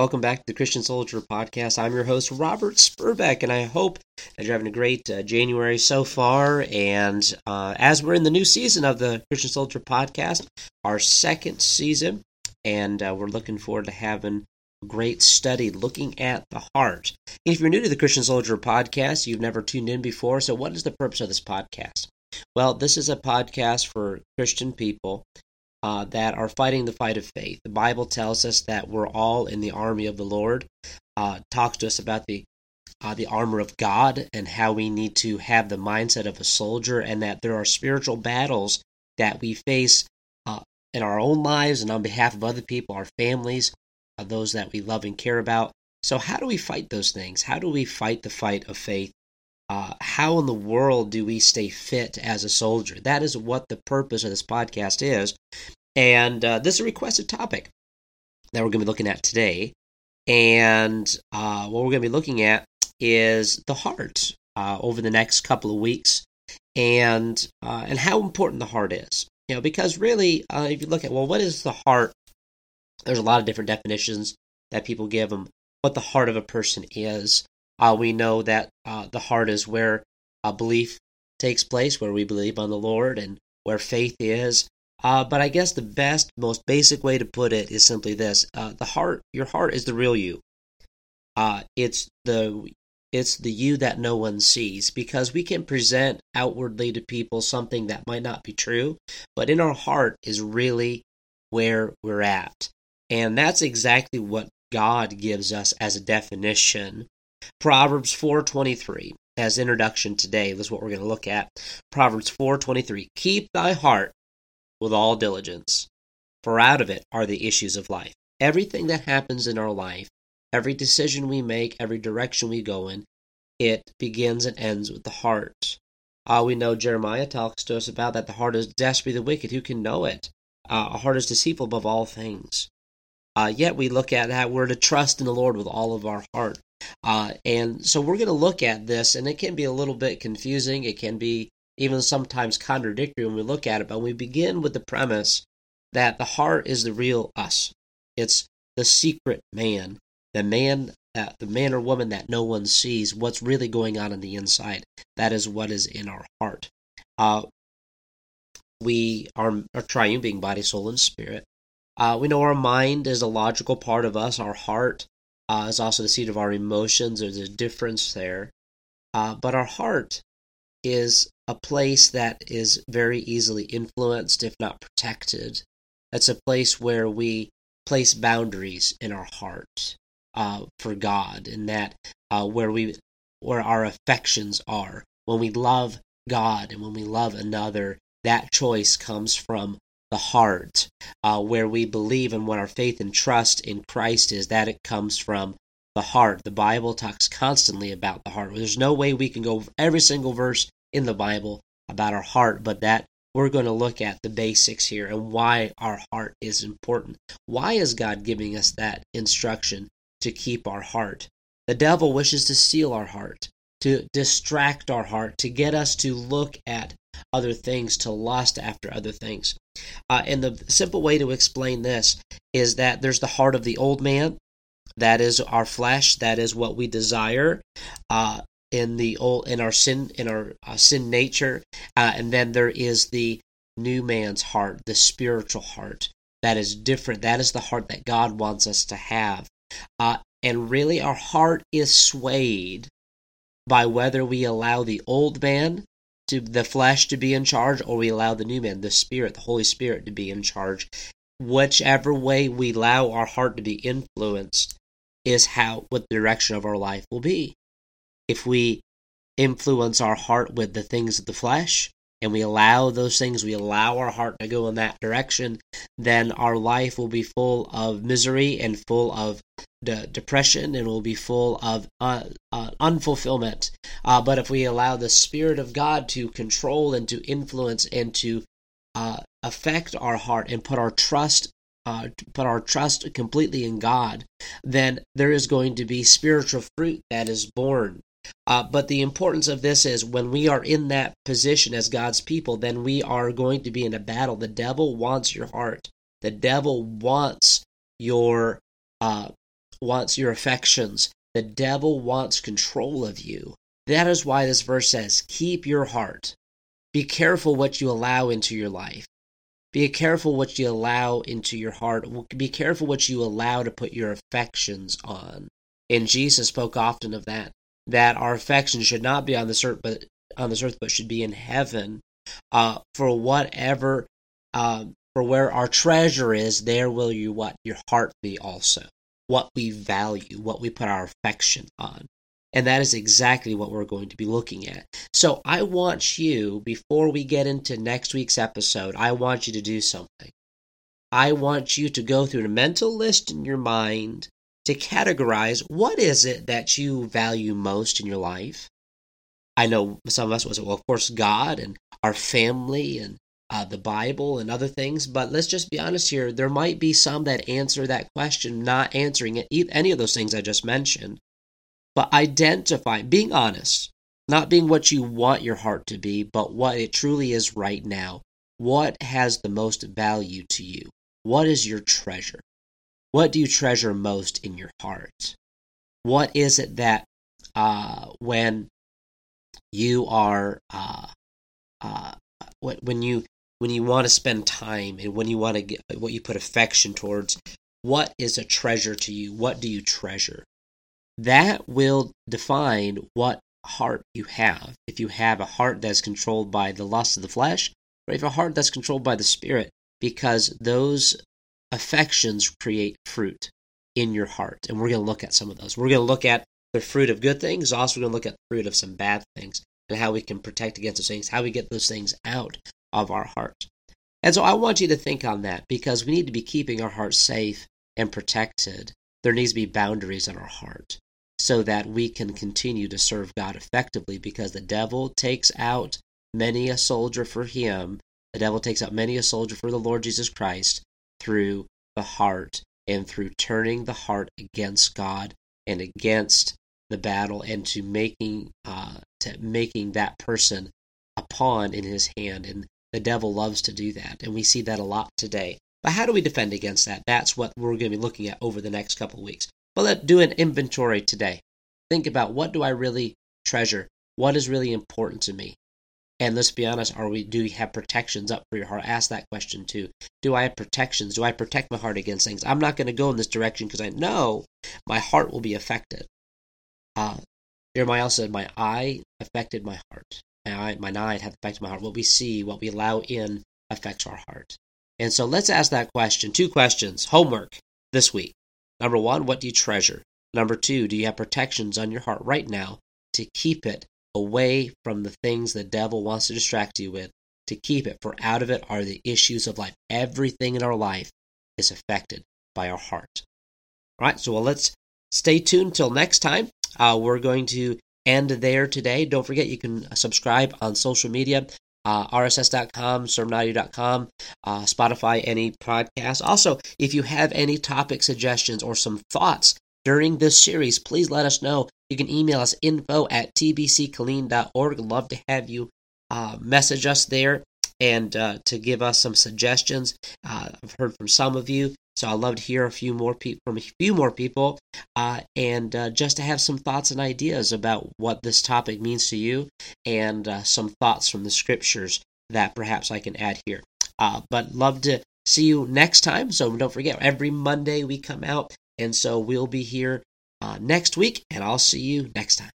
Welcome back to the Christian Soldier Podcast. I'm your host, Robert Spurbeck, and I hope that you're having a great uh, January so far. And uh, as we're in the new season of the Christian Soldier Podcast, our second season, and uh, we're looking forward to having a great study looking at the heart. If you're new to the Christian Soldier Podcast, you've never tuned in before, so what is the purpose of this podcast? Well, this is a podcast for Christian people uh, that are fighting the fight of faith. The Bible tells us that we're all in the army of the Lord. Uh, talks to us about the uh, the armor of God and how we need to have the mindset of a soldier, and that there are spiritual battles that we face uh, in our own lives and on behalf of other people, our families, uh, those that we love and care about. So, how do we fight those things? How do we fight the fight of faith? Uh, how in the world do we stay fit as a soldier? That is what the purpose of this podcast is. And uh, this is a requested topic that we're going to be looking at today. And uh, what we're going to be looking at is the heart uh, over the next couple of weeks and uh, and how important the heart is. You know, because really, uh, if you look at well, what is the heart? There's a lot of different definitions that people give them. What the heart of a person is. Uh, we know that uh, the heart is where a belief takes place, where we believe on the Lord, and where faith is. Uh, but I guess the best, most basic way to put it is simply this: uh, the heart, your heart, is the real you. Uh, it's the it's the you that no one sees because we can present outwardly to people something that might not be true, but in our heart is really where we're at, and that's exactly what God gives us as a definition Proverbs 4:23 as introduction today. Is what we're going to look at. Proverbs 4:23. Keep thy heart with all diligence, for out of it are the issues of life. Everything that happens in our life, every decision we make, every direction we go in, it begins and ends with the heart. Uh, we know Jeremiah talks to us about that the heart is desperately the wicked. Who can know it? Uh, a heart is deceitful above all things. Uh, yet we look at that we're to trust in the Lord with all of our heart. Uh, and so we're going to look at this, and it can be a little bit confusing. It can be even sometimes contradictory when we look at it, but we begin with the premise that the heart is the real us. It's the secret man, the man, uh, the man or woman that no one sees. What's really going on in the inside? That is what is in our heart. Uh, we are, are triune being body, soul, and spirit. Uh, we know our mind is a logical part of us. Our heart uh, is also the seat of our emotions. There's a difference there. Uh, but our heart is a place that is very easily influenced, if not protected. That's a place where we place boundaries in our heart uh, for God, and that uh, where we where our affections are. When we love God and when we love another, that choice comes from the heart, uh, where we believe and what our faith and trust in Christ is, that it comes from the heart. The Bible talks constantly about the heart. There's no way we can go every single verse in the Bible about our heart, but that we're going to look at the basics here and why our heart is important. Why is God giving us that instruction to keep our heart? The devil wishes to steal our heart, to distract our heart, to get us to look at other things, to lust after other things. Uh, and the simple way to explain this is that there's the heart of the old man, that is our flesh, that is what we desire. Uh, in the old in our sin in our uh, sin nature. Uh, and then there is the new man's heart the spiritual heart. That is different. That is the heart that god wants us to have. Uh, and really our heart is swayed by whether we allow the old man to the flesh to be in charge or we allow the new man the spirit the holy spirit to be in charge. Whichever way we allow our heart to be influenced is how what the direction of our life will be. If we influence our heart with the things of the flesh and we allow those things, we allow our heart to go in that direction, then our life will be full of misery and full of de- depression and will be full of uh, uh, unfulfillment. Uh, but if we allow the Spirit of God to control and to influence and to uh, affect our heart and put our trust uh, put our trust completely in God, then there is going to be spiritual fruit that is born uh, but the importance of this is when we are in that position as God's people, then we are going to be in a battle. The devil wants your heart. The devil wants your uh, wants your affections. The devil wants control of you. That is why this verse says, Keep your heart. Be careful what you allow into your life. Be careful what you allow into your heart. Be careful what you allow to put your affections on. And Jesus spoke often of that, that our affections should not be on this earth, but on this earth, but should be in heaven. Uh, for whatever, uh, for where our treasure is, there will you what your heart be also. What we value, what we put our affection on. And that is exactly what we're going to be looking at. So I want you, before we get into next week's episode, I want you to do something. I want you to go through a mental list in your mind to categorize what is it that you value most in your life. I know some of us was well, of course, God and our family and uh, the Bible and other things, but let's just be honest here. There might be some that answer that question, not answering it, any of those things I just mentioned. But identifying, being honest, not being what you want your heart to be, but what it truly is right now. What has the most value to you? What is your treasure? What do you treasure most in your heart? What is it that uh, when you are uh, uh, when you when you want to spend time and when you want to get what you put affection towards, what is a treasure to you? What do you treasure? that will define what heart you have. If you have a heart that's controlled by the lust of the flesh, or if a heart that's controlled by the spirit, because those affections create fruit in your heart. And we're going to look at some of those. We're going to look at the fruit of good things, also we're going to look at the fruit of some bad things and how we can protect against those things, how we get those things out of our heart. And so I want you to think on that because we need to be keeping our hearts safe and protected. There needs to be boundaries in our heart so that we can continue to serve God effectively because the devil takes out many a soldier for him. The devil takes out many a soldier for the Lord Jesus Christ through the heart and through turning the heart against God and against the battle and to making uh, to making that person a pawn in his hand and the devil loves to do that and we see that a lot today but how do we defend against that that's what we're going to be looking at over the next couple of weeks but let's do an inventory today. Think about what do I really treasure? What is really important to me? And let's be honest, are we do we have protections up for your heart? Ask that question too. Do I have protections? Do I protect my heart against things? I'm not going to go in this direction because I know my heart will be affected. Uh, Jeremiah said, My eye affected my heart. My eye, my eye had affected my heart. What we see, what we allow in, affects our heart. And so let's ask that question. Two questions. Homework this week. Number one, what do you treasure? Number two, do you have protections on your heart right now to keep it away from the things the devil wants to distract you with? To keep it, for out of it are the issues of life. Everything in our life is affected by our heart. All right, so well, let's stay tuned till next time. Uh, we're going to end there today. Don't forget you can subscribe on social media uh, rss.com, sermonaudio.com, uh, Spotify, any podcast. Also, if you have any topic suggestions or some thoughts during this series, please let us know. You can email us info at tbckilleen.org. Love to have you uh, message us there and uh, to give us some suggestions. Uh, I've heard from some of you so I'd love to hear a few more people from a few more people, uh, and uh, just to have some thoughts and ideas about what this topic means to you, and uh, some thoughts from the scriptures that perhaps I can add here. Uh, but love to see you next time. So don't forget, every Monday we come out, and so we'll be here uh, next week, and I'll see you next time.